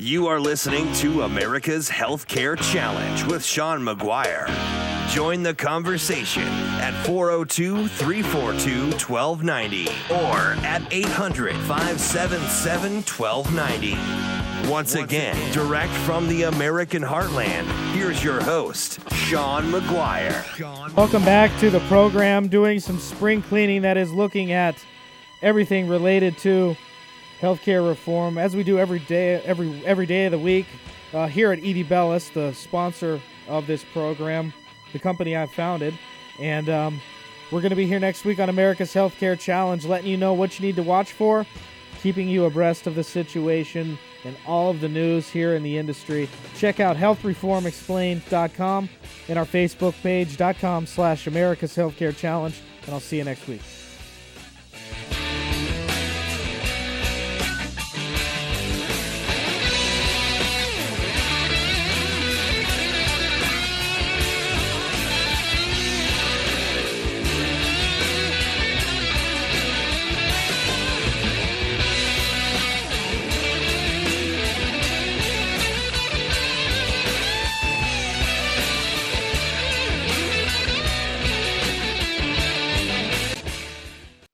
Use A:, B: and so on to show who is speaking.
A: You are listening to America's Healthcare Challenge with Sean McGuire. Join the conversation at 402 342 1290 or at 800 577 1290. Once again, direct from the American heartland, here's your host, Sean McGuire.
B: Welcome back to the program, doing some spring cleaning that is looking at everything related to healthcare reform, as we do every day, every every day of the week. Uh, here at Edie Bellis, the sponsor of this program, the company I founded, and um, we're going to be here next week on America's Healthcare Challenge, letting you know what you need to watch for, keeping you abreast of the situation and all of the news here in the industry. Check out healthreformexplained.com and our Facebook page.com slash America's Healthcare Challenge, and I'll see you next week.